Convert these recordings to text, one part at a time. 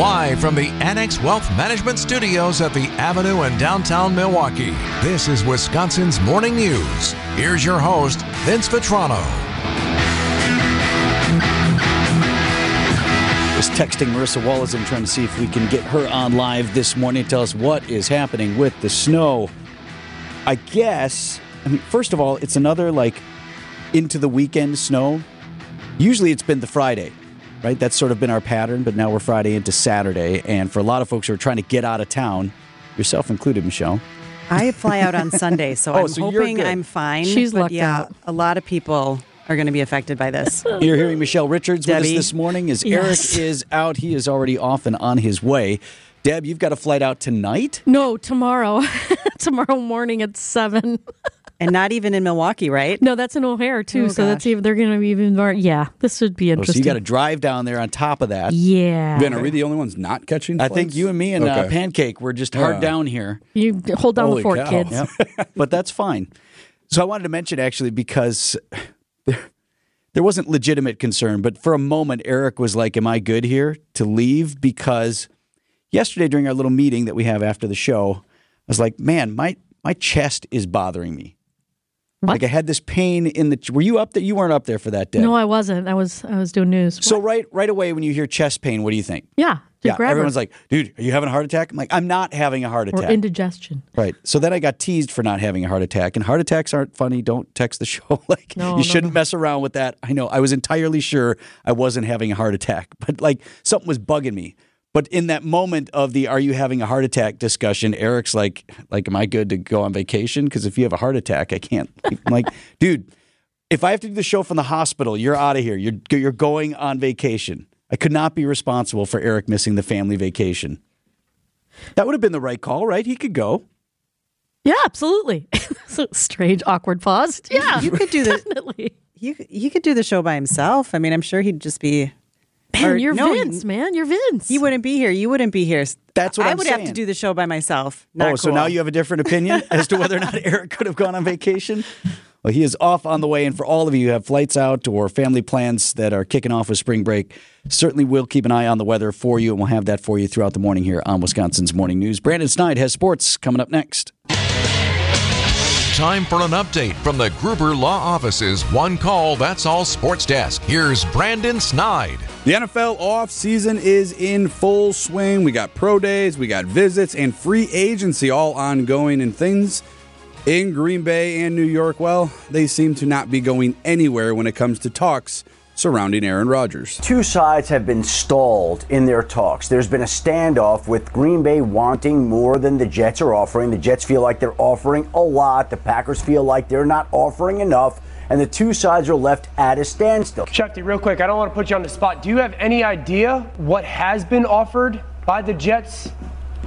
Live from the Annex Wealth Management Studios at the Avenue in downtown Milwaukee, this is Wisconsin's Morning News. Here's your host, Vince Vitrano. Just texting Marissa Wallace and trying to see if we can get her on live this morning. Tell us what is happening with the snow. I guess, I mean, first of all, it's another like into the weekend snow. Usually it's been the Friday, right? That's sort of been our pattern, but now we're Friday into Saturday. And for a lot of folks who are trying to get out of town, yourself included, Michelle, I fly out on Sunday, so Oh, I'm so hoping. I'm fine. She's but lucked yeah, out. a lot of people are going to be affected by this. You're hearing Michelle Richards with us this morning as Yes. Eric is out. He is already off and on his way. Deb, you've got a flight out tonight? No, tomorrow. tomorrow morning at seven. And not even in Milwaukee, right? No, that's in O'Hare too. Oh, so that's gosh. even they're going to be even more. Yeah, this would be Oh, so interesting. you got to drive down there on top of that. yeah. Ben, are we the only ones not catching? I think you and me and uh, Okay. Pancake were just hard Yeah. down here. You hold down Holy the fort, cow. kids. Yep. but that's fine. So I wanted to mention actually because there, there wasn't legitimate concern, but for a moment, Eric was like, Am I good here to leave? Because yesterday during our little meeting that we have after the show, I was like, Man, my, my chest is bothering me. What? Like I had this pain in the. Were you up there? You weren't up there for that day. No, I wasn't. I was I was doing news. So right right away when you hear chest pain, what do you think? yeah, Yeah, her. everyone's like, "Dude, are you having a heart attack?" I'm like, "I'm not having a heart or attack." indigestion. Right. So then I got teased for not having a heart attack, and heart attacks aren't funny. Don't text the show. like No, you no, shouldn't no. mess around with that. I know. I was entirely sure I wasn't having a heart attack, but like something was bugging me. But in that moment of the "Are you having a heart attack?" discussion, Eric's like, "Like, am I good to go on vacation? Because if you have a heart attack, I can't." I'm like, dude, if I have to do the show from the hospital, you're out of here. You're you're going on vacation. I could not be responsible for Eric missing the family vacation. That would have been the right call, right? He could go. Yeah, absolutely. so strange, awkward pause. Yeah, You could do the definitely. you he could do the show by himself. I mean, I'm sure he'd just be. Man, or- you're no, Vince, man. You're Vince. He wouldn't be here. You wouldn't be here. That's what I I'm would have to do the show by myself. Not oh, so now you have a different opinion as to whether or not Eric could have gone on vacation? Well, he is off on the way. And for all of you who have flights out or family plans that are kicking off with spring break, certainly we'll keep an eye on the weather for you, and we'll have that for you throughout the morning here on Wisconsin's Morning News. Brandon Snide has sports coming up next. Time for an update from the Gruber Law Office's One Call That's All Sports Desk. Here's Brandon Snide. The NFL off season is in full swing. We got pro days, we got visits, and free agency all ongoing. And things in Green Bay and New York, well, they seem to not be going anywhere when it comes to talks surrounding Aaron Rodgers. Two sides have been stalled in their talks. There's been a standoff with Green Bay wanting more than the Jets are offering. The Jets feel like they're offering a lot. The Packers feel like they're not offering enough. And the two sides are left at a standstill. Shefty, real quick, I don't want to put you on the spot. Do you have any idea what has been offered by the Jets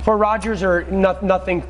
for Rodgers or no, nothing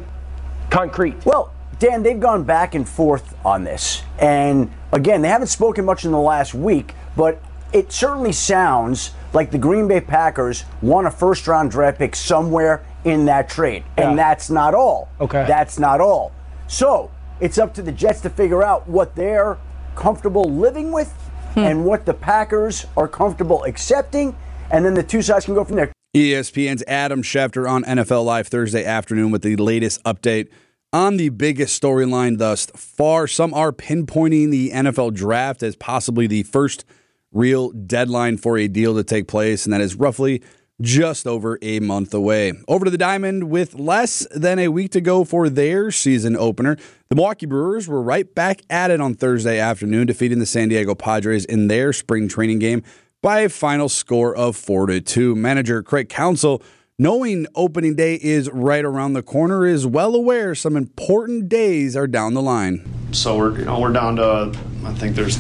concrete? Well, Dan, they've gone back and forth on this. And again, they haven't spoken much in the last week, but it certainly sounds like the Green Bay Packers want a first round draft pick somewhere in that trade. And that's not all. Okay. That's not all. So it's up to the Jets to figure out what they're comfortable living with hmm. and what the Packers are comfortable accepting. And then the two sides can go from there. ESPN's Adam Schefter on NFL Live Thursday afternoon with the latest update on the biggest storyline thus far. Some are pinpointing the NFL draft as possibly the first real deadline for a deal to take place, and that is roughly just over a month away. Over to the Diamond with less than a week to go for their season opener. The Milwaukee Brewers were right back at it on Thursday afternoon, defeating the San Diego Padres in their spring training game by a final score of 4 to 2. Manager Craig Counsell, knowing opening day is right around the corner, is well aware some important days are down the line. So we're you know we're down to I think there's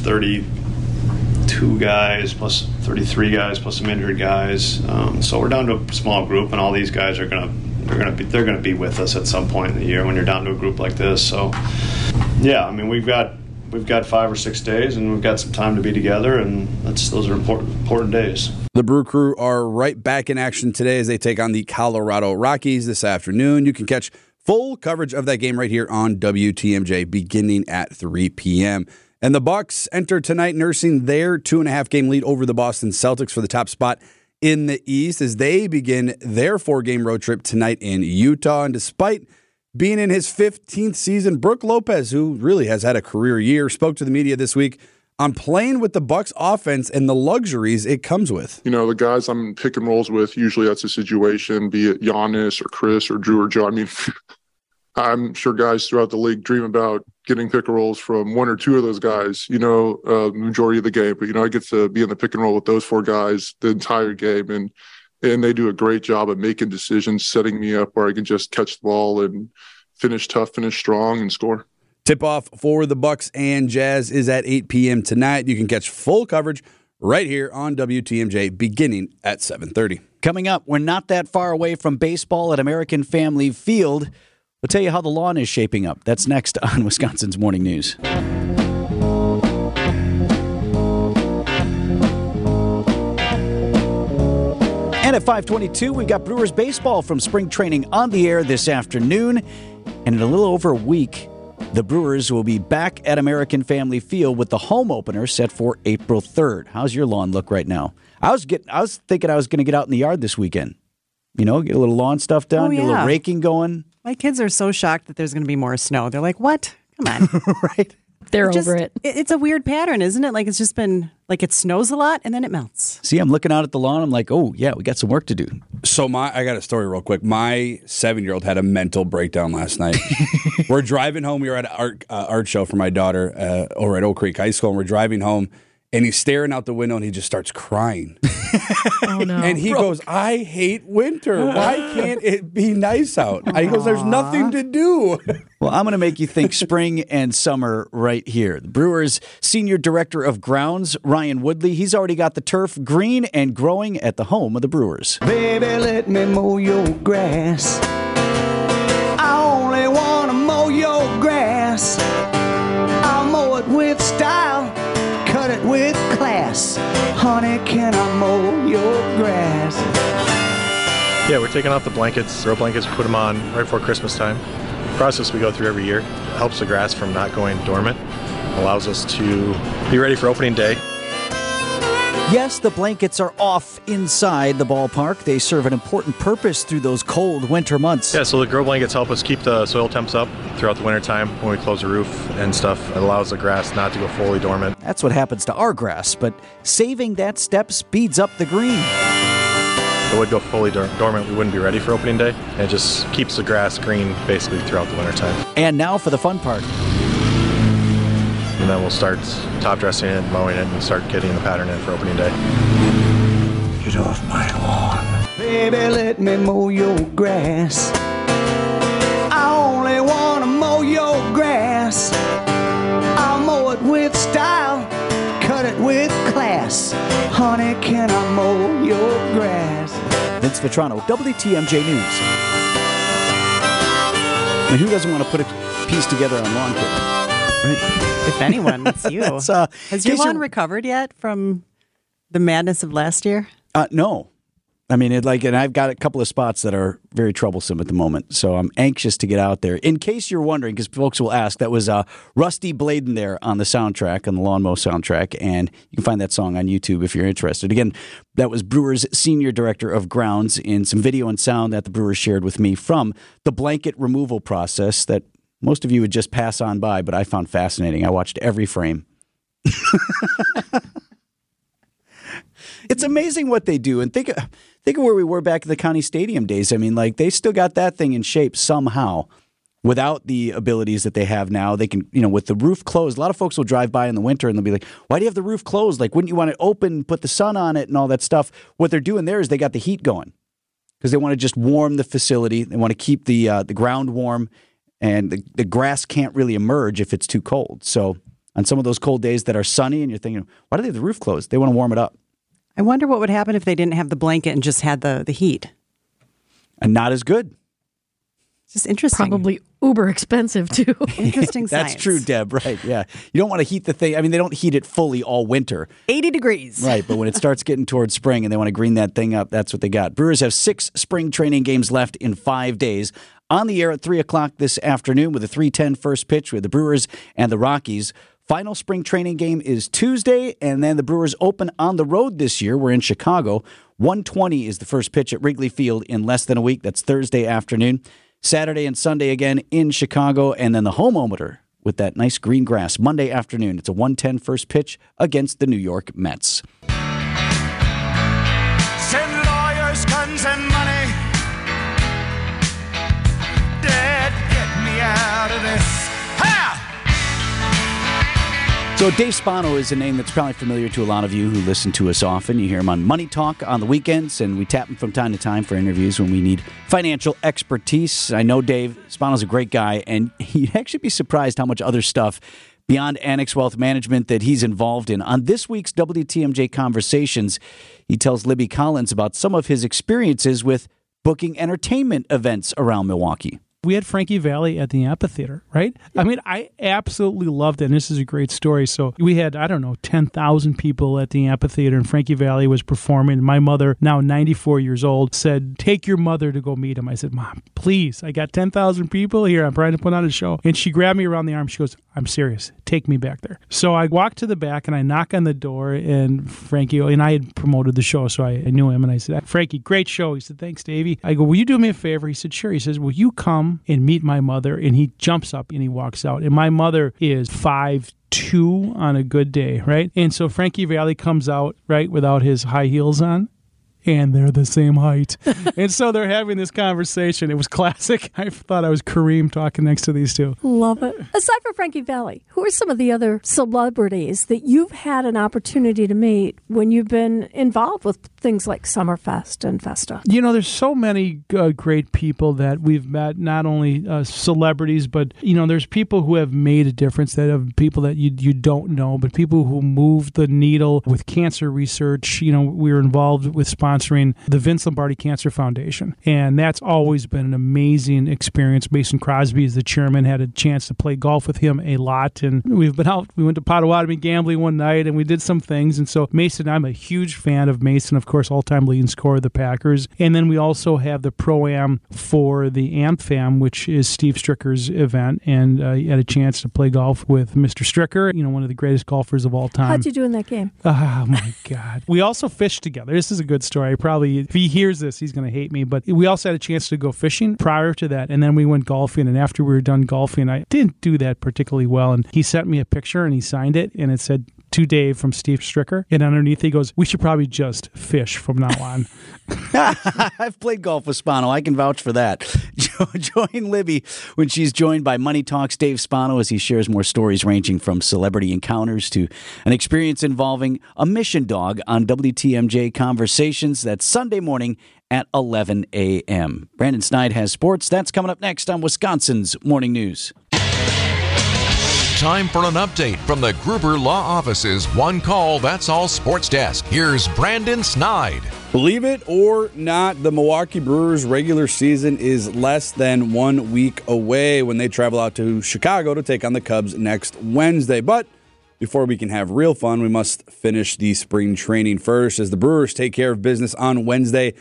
32 guys plus 33 guys plus some injured guys. Um, so we're down to a small group, and all these guys are gonna they're gonna be they're gonna be with us at some point in the year when you're down to a group like this. So yeah, I mean we've got we've got five or six days, and we've got some time to be together, and that's those are important important days. The Brew Crew are right back in action today as they take on the Colorado Rockies this afternoon. You can catch full coverage of that game right here on WTMJ beginning at 3 p.m. And the Bucks enter tonight nursing their two and a half game lead over the Boston Celtics for the top spot in the East as they begin their four game road trip tonight in Utah. And despite being in his 15th season, Brooke Lopez, who really has had a career year, spoke to the media this week on playing with the Bucks offense and the luxuries it comes with. You know, the guys I'm pick and rolls with, usually that's a situation, be it Giannis or Chris or Drew or Joe. I mean, I'm sure guys throughout the league dream about getting pick and rolls from one or two of those guys, you know, uh, majority of the game. But, you know, I get to be in the pick and roll with those four guys the entire game. And, and they do a great job of making decisions, setting me up where I can just catch the ball and finish tough, finish strong, and score. Tip off for the Bucks and Jazz is at 8 p.m. tonight. You can catch full coverage right here on WTMJ beginning at 7:30. Coming up, we're not that far away from baseball at American Family Field. We'll tell you how the lawn is shaping up. That's next on Wisconsin's Morning News. And at 522, we've got Brewers baseball from spring training on the air this afternoon. And in a little over a week, the Brewers will be back at American Family Field with the home opener set for April 3rd. How's your lawn look right now? I was getting I was thinking I was going to get out in the yard this weekend. You know, get a little lawn stuff done, Oh, get a little raking going. My kids are so shocked that there's going to be more snow. They're like, "What? Come on!" right? They're Just- over it. It's a weird pattern, isn't it? Like it's just been like it snows a lot and then it melts. See, I'm looking out at the lawn. I'm like, oh yeah, we got some work to do. So my I got a story real quick. My seven year old had a mental breakdown last night. we're driving home. We were at an art uh, art show for my daughter uh, over at Oak Creek High School, and we're driving home. And he's staring out the window, and he just starts crying. Oh no. And he goes, "I hate winter. Why can't it be nice out?" And he goes, "There's nothing to do." Well, I'm going to make you think spring and summer right here. The Brewers senior director of grounds, Ryan Woodley, he's already got the turf green and growing at the home of the Brewers. Baby, let me mow your grass. I mow your grass? Yeah, we're taking off the blankets, throw blankets, put them on right before Christmas time. Process we go through every year helps the grass from not going dormant, allows us to be ready for opening day. Yes, the blankets are off inside the ballpark. They serve an important purpose through those cold winter months. Yeah, so the grow blankets help us keep the soil temps up throughout the winter time when we close the roof and stuff. It allows the grass not to go fully dormant. That's what happens to our grass, but saving that step speeds up the green. If it would go fully dormant, we wouldn't be ready for opening day. And it just keeps the grass green basically throughout the winter time. And now for the fun part. And then we'll start top dressing it, mowing it, and start getting the pattern in for opening day. Get off my lawn. Baby, let me mow your grass. I only want to mow your grass. I'll mow it with style, cut it with class. Honey, can I mow your grass? Vince Vitrano, WTMJ News. And who doesn't want to put a piece together on lawn care? If anyone, it's you. Uh, Has lawn recovered yet from the madness of last year? Uh, no. I mean, it like, and I've got a couple of spots that are very troublesome at the moment. So I'm anxious to get out there. In case you're wondering, because folks will ask, that was uh, Rusty Bladen there on the soundtrack, on the Lawnmower soundtrack. And you can find that song on YouTube if you're interested. Again, that was Brewers Senior Director of Grounds in some video and sound that the Brewers shared with me from the blanket removal process that most of you would just pass on by, but I found fascinating. I watched every frame. it's amazing what they do. And think think of where we were back in the county stadium days. I mean, like they still got that thing in shape somehow. Without the abilities that they have now, they can, you know, with the roof closed. A lot of folks will drive by in the winter and they'll be like, "Why do you have the roof closed? Like, wouldn't you want it open, put the sun on it, and all that stuff?" What they're doing there is they got the heat going because they want to just warm the facility. They want to keep the uh, the ground warm, and the, the grass can't really emerge if it's too cold. So on some of those cold days that are sunny, and you're thinking, "Why do they have the roof closed?" They want to warm it up. I wonder what would happen if they didn't have the blanket and just had the, the heat. and not as good. It's just interesting. Probably uber expensive too. Interesting stuff. That's science. true, Deb. Right? Yeah. You don't want to heat the thing. I mean, they don't heat it fully all winter, 80 degrees. right? But when it starts getting towards spring and they want to green that thing up, that's what they got. Brewers have six spring training games left in five days. On the air at three o'clock this afternoon with a 3:10 first pitch with the Brewers and the Rockies, Final spring training game is Tuesday, and then the Brewers open on the road this year. We're in Chicago. 120 is the first pitch at Wrigley Field in less than a week. That's Thursday afternoon. Saturday and Sunday again in Chicago, and then the home opener with that nice green grass Monday afternoon. It's a 110 first pitch against the New York Mets. So Dave Spano is a name that's probably familiar to a lot of you who listen to us often. You hear him on Money Talk on the weekends, and we tap him from time to time for interviews when we need financial expertise. I know Dave Spano's a great guy, and you'd actually be surprised how much other stuff beyond Annex Wealth Management that he's involved in. On this week's WTMJ Conversations, he tells Libby Collins about some of his experiences with booking entertainment events around Milwaukee. We had Frankie Valli at the amphitheater, right? I mean, I absolutely loved it. And this is a great story. So we had, I don't know, 10,000 people at the amphitheater, and Frankie Valli was performing. My mother, now 94 years old, said, Take your mother to go meet him. I said, Mom, please. I got 10,000 people here. I'm trying to put on a show. And she grabbed me around the arm. She goes, I'm serious. Take me back there. So I walked to the back and I knock on the door, and Frankie, and I had promoted the show, so I, I knew him. And I said, Frankie, great show. He said, Thanks, Davey. I go, Will you do me a favor? He said, Sure. He says, Will you come and meet my mother? And he jumps up and he walks out. And my mother is five two on a good day, right? And so Frankie Valli comes out, right, without his high heels on. And they're the same height. and so they're having this conversation. It was classic. I thought I was Kareem talking next to these two. Love it. Aside from Frankie Valli, who are some of the other celebrities that you've had an opportunity to meet when you've been involved with things like Summerfest and Festa? You know, there's so many uh, great people that we've met, not only uh, celebrities, but, you know, there's people who have made a difference that have people that you, you don't know, but people who moved the needle with cancer research. You know, we were involved with sponsoring the Vince Lombardi Cancer Foundation, and that's always been an amazing experience. Mason Crosby is the chairman, had a chance to play golf with him a lot, and we've been out. We went to Potawatomi gambling one night, and we did some things. And so, Mason, I'm a huge fan of Mason, of course, all time leading scorer of the Packers. And then we also have the Pro Am for the AmFam, which is Steve Stricker's event. And uh, had a chance to play golf with Mr. Stricker, you know, one of the greatest golfers of all time. How'd you do in that game? Oh my God. We also fished together. This is a good story. Probably, if he hears this, he's going to hate me. But we also had a chance to go fishing prior to that. And then we went golfing. And after we were done golfing, I didn't do that particularly well. And he sent me a picture and he signed it. And it said, to Dave from Steve Stricker. And underneath he goes, We should probably just fish from now on. I've played golf with Spano. I can vouch for that. Join Libby when she's joined by Money Talks Dave Spano as he shares more stories ranging from celebrity encounters to an experience involving a mission dog on WTMJ Conversations. That's Sunday morning at 11 a.m. Brandon Snide has sports. That's coming up next on Wisconsin's Morning News. Time for an update from the Gruber Law Office's One Call That's All Sports Desk. Here's Brandon Snide. Believe it or not, the Milwaukee Brewers regular season is less than one week away when they travel out to Chicago to take on the Cubs next Wednesday. But before we can have real fun, we must finish the spring training first as the Brewers take care of business on Wednesday,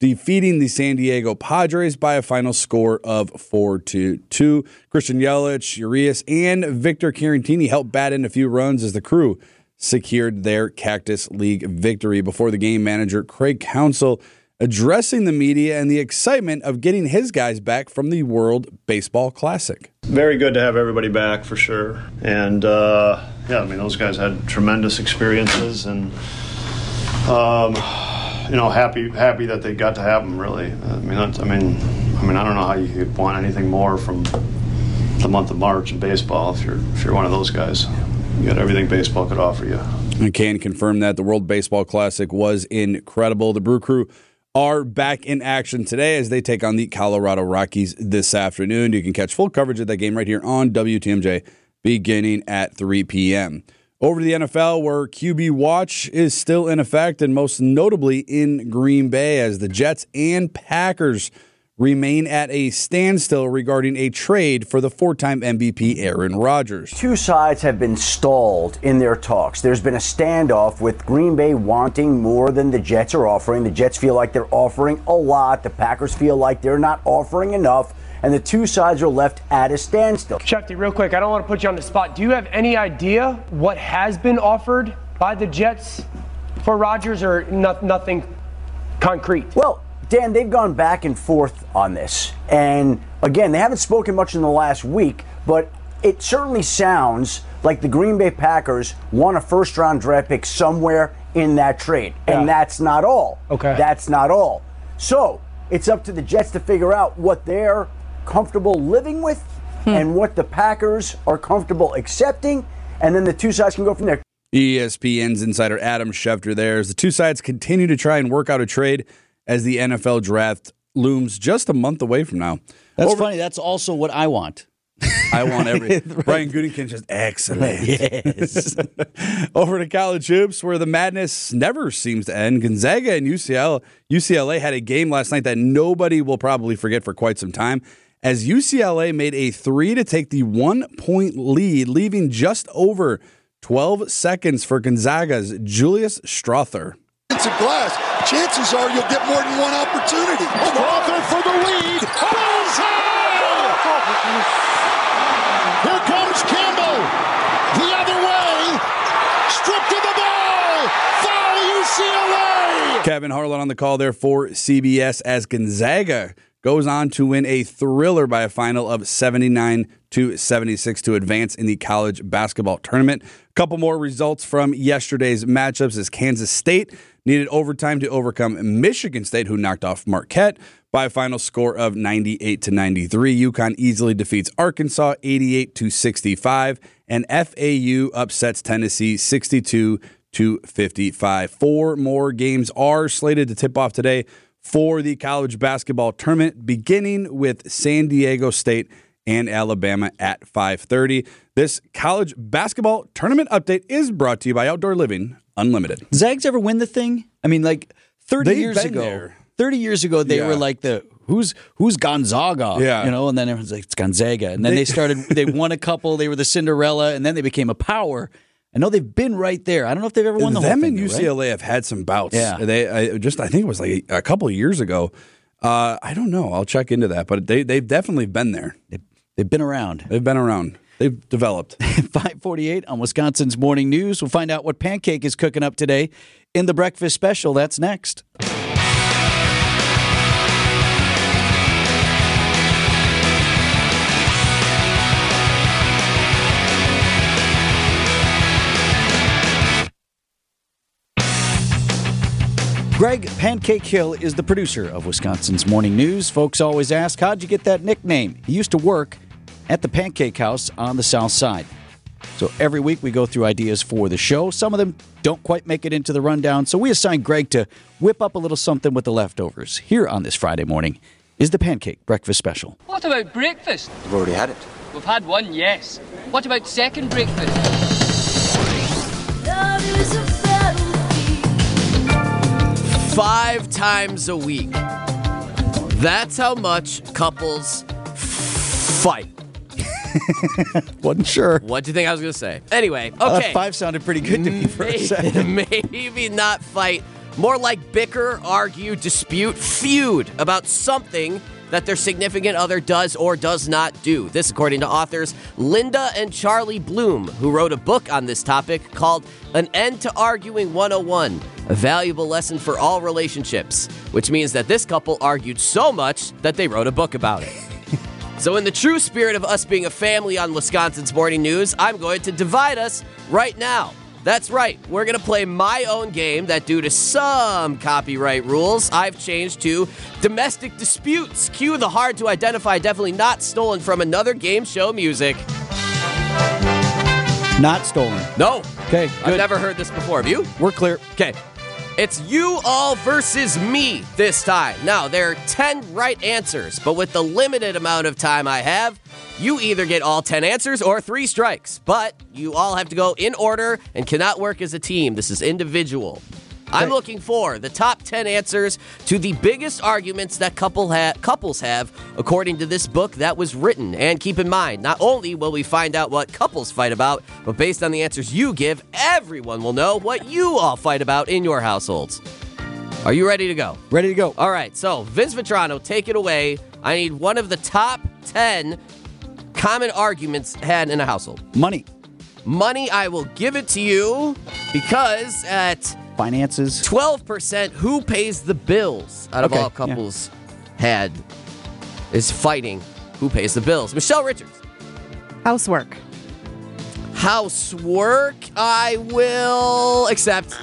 defeating the San Diego Padres by a final score of 4 to 2. Christian Yelich, Urias, and Victor Caratini helped bat in a few runs as the crew secured their Cactus League victory before the game manager Craig Counsell addressing the media and the excitement of getting his guys back from the World Baseball Classic. Very good to have everybody back for sure. And uh, yeah, I mean, those guys had tremendous experiences and. Um, you know, happy happy that they got to have them. Really, I mean, I mean, I mean, I don't know how you could want anything more from the month of March in baseball if you're if you're one of those guys. You got everything baseball could offer you. I can confirm that the World Baseball Classic was incredible. The Brew Crew are back in action today as they take on the Colorado Rockies this afternoon. You can catch full coverage of that game right here on WTMJ beginning at 3 p.m. Over to the NFL, where QB Watch is still in effect, and most notably in Green Bay, as the Jets and Packers remain at a standstill regarding a trade for the four time MVP Aaron Rodgers. Two sides have been stalled in their talks. There's been a standoff with Green Bay wanting more than the Jets are offering. The Jets feel like they're offering a lot. The Packers feel like they're not offering enough. And the two sides are left at a standstill. Shefty, real quick, I don't want to put you on the spot. Do you have any idea what has been offered by the Jets for Rodgers or no, nothing concrete? Well, Dan, they've gone back and forth on this. And again, they haven't spoken much in the last week, but it certainly sounds like the Green Bay Packers want a first round draft pick somewhere in that trade. And Yeah. that's not all. Okay. That's not all. So it's up to the Jets to figure out what they're comfortable living with hmm. and what the Packers are comfortable accepting. And then the two sides can go from there. ESPN's insider Adam Schefter there as the two sides continue to try and work out a trade as the NFL draft looms just a month away from now. That's funny. That's also what I want. I want every Brian Goodington just excellent. Yes. Over to college hoops, where the madness never seems to end. Gonzaga and UCL, UCLA had a game last night that nobody will probably forget for quite some time. As UCLA made a three to take the one point lead, leaving just over 12 seconds for Gonzaga's Julius Strawther. It's a glass. Chances are you'll get more than one opportunity. Crawford for the lead. Bullseye! Here comes Campbell. The other way. Stripped of the ball. Foul UCLA. Kevin Harlan on the call there for CBS as Gonzaga goes on to win a thriller by a final of 79 to 76 to advance in the college basketball tournament. A couple more results from yesterday's matchups as Kansas State needed overtime to overcome Michigan State, who knocked off Marquette by a final score of 98 to 93. UConn easily defeats Arkansas 88 to 65, and FAU upsets Tennessee 62 to 55. Four more games are slated to tip off today for the college basketball tournament, beginning with San Diego State and Alabama at 5:30. This college basketball tournament update is brought to you by Outdoor Living Unlimited. Zags ever win the thing? I mean, like 30 They've years ago. there. 30 years ago, they Yeah. were like the who's who's Gonzaga, Yeah. you know, and then everyone's like it's Gonzaga, and then They- they, started. They won a couple. They were the Cinderella, and then they became a power. I know they've been right there. I don't know if they've ever won the Them whole and thing. though, right? UCLA have had some bouts. Yeah. they I, just I think it was like a couple of years ago. Uh, I don't know. I'll check into that, but they they've definitely been there. They've been around. They've been around. They've developed. 548 on Wisconsin's Morning News. We'll find out what pancake is cooking up today in the breakfast special. That's next. Greg Pancake Hill is the producer of Wisconsin's Morning News. Folks always ask, How'd you get that nickname? He used to work at the Pancake House on the South Side. So every week we go through ideas for the show. Some of them don't quite make it into the rundown. So we assign Greg to whip up a little something with the leftovers. Here on this Friday morning is the Pancake Breakfast Special. What about breakfast? We've already had it. We've had one, yes. What about second breakfast? Five times a week. That's how much couples fight. Wasn't sure. What do you think I was going to say? Anyway, Uh, okay. five sounded pretty good to me for a second. maybe, maybe not fight. More like bicker, argue, dispute, feud about something that their significant other does or does not do. This, according to authors Linda and Charlie Bloom, who wrote a book on this topic called An End to Arguing 101 A Valuable Lesson for All Relationships, which means that this couple argued so much that they wrote a book about it. So, in the true spirit of us being a family on Wisconsin's Morning News, I'm going to divide us right now. That's right, we're going to play my own game that, due to some copyright rules, I've changed to domestic disputes. Cue the hard to identify, definitely not stolen from another game show music. Not stolen. No. Okay, I've never heard this before. Have you? We're clear. Okay. It's you all versus me this time. Now, there are 10 right answers, but with the limited amount of time I have, you either get all 10 answers or three strikes. But you all have to go in order and cannot work as a team. This is individual. I'm looking for the top 10 answers to the biggest arguments that couple ha- couples have, according to this book that was written. And keep in mind, not only will we find out what couples fight about, but based on the answers you give, everyone will know what you all fight about in your households. Are you ready to go? Ready to go. All right, so Vince Vitrano, take it away. I need one of the top 10 common arguments had in a household. Money, Money, I will give it to you because at finances. 12%, who pays the bills out of Okay, all yeah. couples had is fighting who pays the bills. Michelle Richards. Housework. Housework, I will accept.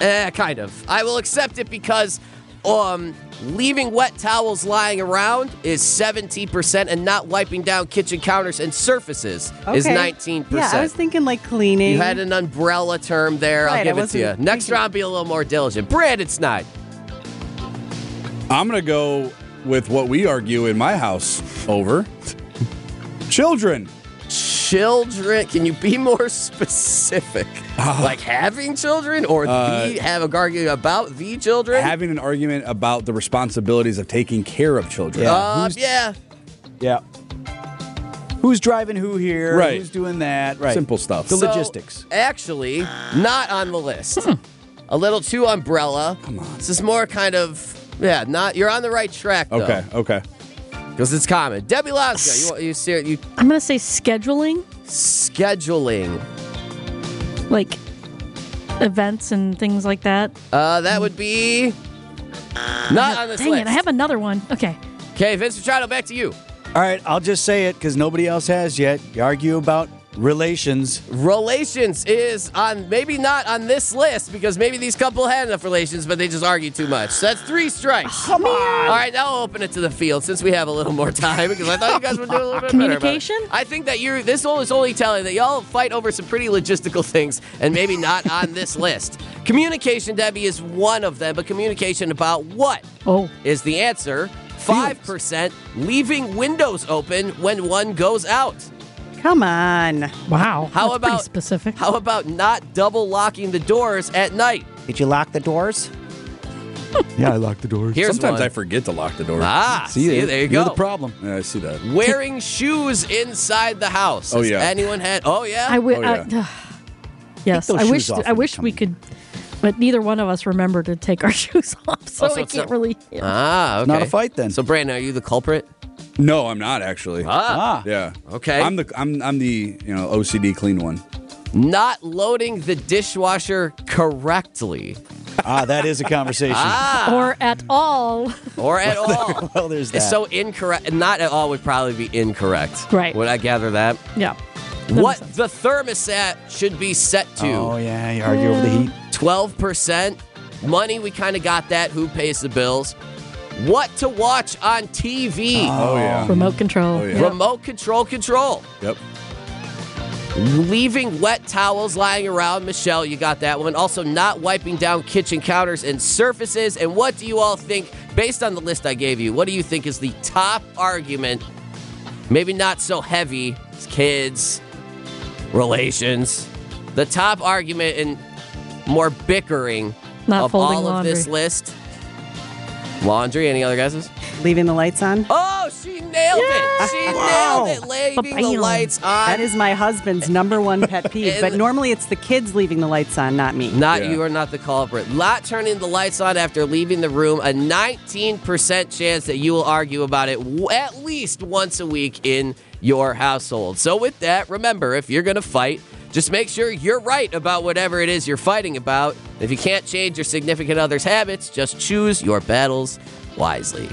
Eh, kind of. I will accept it because um, leaving wet towels lying around is 70%, and not wiping down kitchen counters and surfaces is 19%. Yeah, I was thinking like cleaning. You had an umbrella term there. I'll Right, I give it to you. wasn't Next round, be a little more diligent. Brandon Snide. I'm going to go with what we argue in my house over children. Children. Can you be more specific? like having children or Uh, the, have a argument about the children? Having an argument about the responsibilities of taking care of children. Uh, yeah. Yeah. Who's driving who here? Right. Who's doing that? Right. Simple stuff. The So, logistics. Actually, not on the list. A little too umbrella. Come on. This is more kind of yeah. Not you're on the right track though. Okay, okay. Because it's common. Debbie Laska, you want- you ser- you I'm going to say scheduling, scheduling. like events and things like that. Uh, that would be not on this Dang list. it, I have another one. Okay. Okay, Vince Vitrano, back to you. All right, I'll just say it because nobody else has yet. You argue about relations. Relations is on maybe not on this list because maybe these couple had enough relations, but they just argued too much. So that's three strikes. Oh, come on. All right, now I'll open it to the field since we have a little more time because I thought you guys would do a little bit better. about it. Communication? I think that you're. This one is only telling that y'all fight over some pretty logistical things and maybe not on this list. Communication, Debbie, is one of them, but communication about what Oh. is the answer. Five percent leaving windows open when one goes out. Come on. Wow. How That's pretty about specific? How about not double locking the doors at night? Did you lock the doors? yeah, I locked the doors. Here's Sometimes one. I forget to lock the door. Ah, see, there you You're go. the problem. Yeah, I see that. Wearing shoes inside the house. Oh, Has yeah. Anyone had? Oh yeah. I wi- Oh, yeah. uh, yes, I wish I wish we in. could, but neither one of us remember to take our shoes off, so Oh, so I can't not- really. yeah. ah, okay. Not a fight then. So Brandon, are you the culprit? No, I'm not actually. Ah. Yeah. Okay. I'm the I'm I'm the you know OCD clean one. Not loading the dishwasher correctly, ah, that is a conversation. Ah. Or at all. or at all. well, there's that. So incorrect. Not at all would probably be incorrect. Right. Would I gather that? Yeah. What the thermostat should be set to? oh yeah, you argue over the heat. 12%. Money, we kind of got that. Who pays the bills? What to watch on TV? Oh yeah. Remote control. Oh, yeah. Remote control control. Yep. Leaving wet towels lying around. Michelle, you got that one. Also, not wiping down kitchen counters and surfaces. And what do you all think, based on the list I gave you, what do you think is the top argument? Maybe not so heavy. It's kids, relations. The top argument and more bickering Not of folding all of this list. Laundry. Any other guesses? Leaving the lights on. Oh, she nailed it. She nailed it. Leaving the Ba-bam. lights on. That is my husband's number one pet peeve. But normally it's the kids leaving the lights on, not me. Not Yeah. you are not the culprit. Not turning the lights on after leaving the room. A 19% chance that you will argue about it w- at least once a week in your household. So with that, remember if you're going to fight, just make sure you're right about whatever it is you're fighting about. If you can't change your significant other's habits, just choose your battles wisely.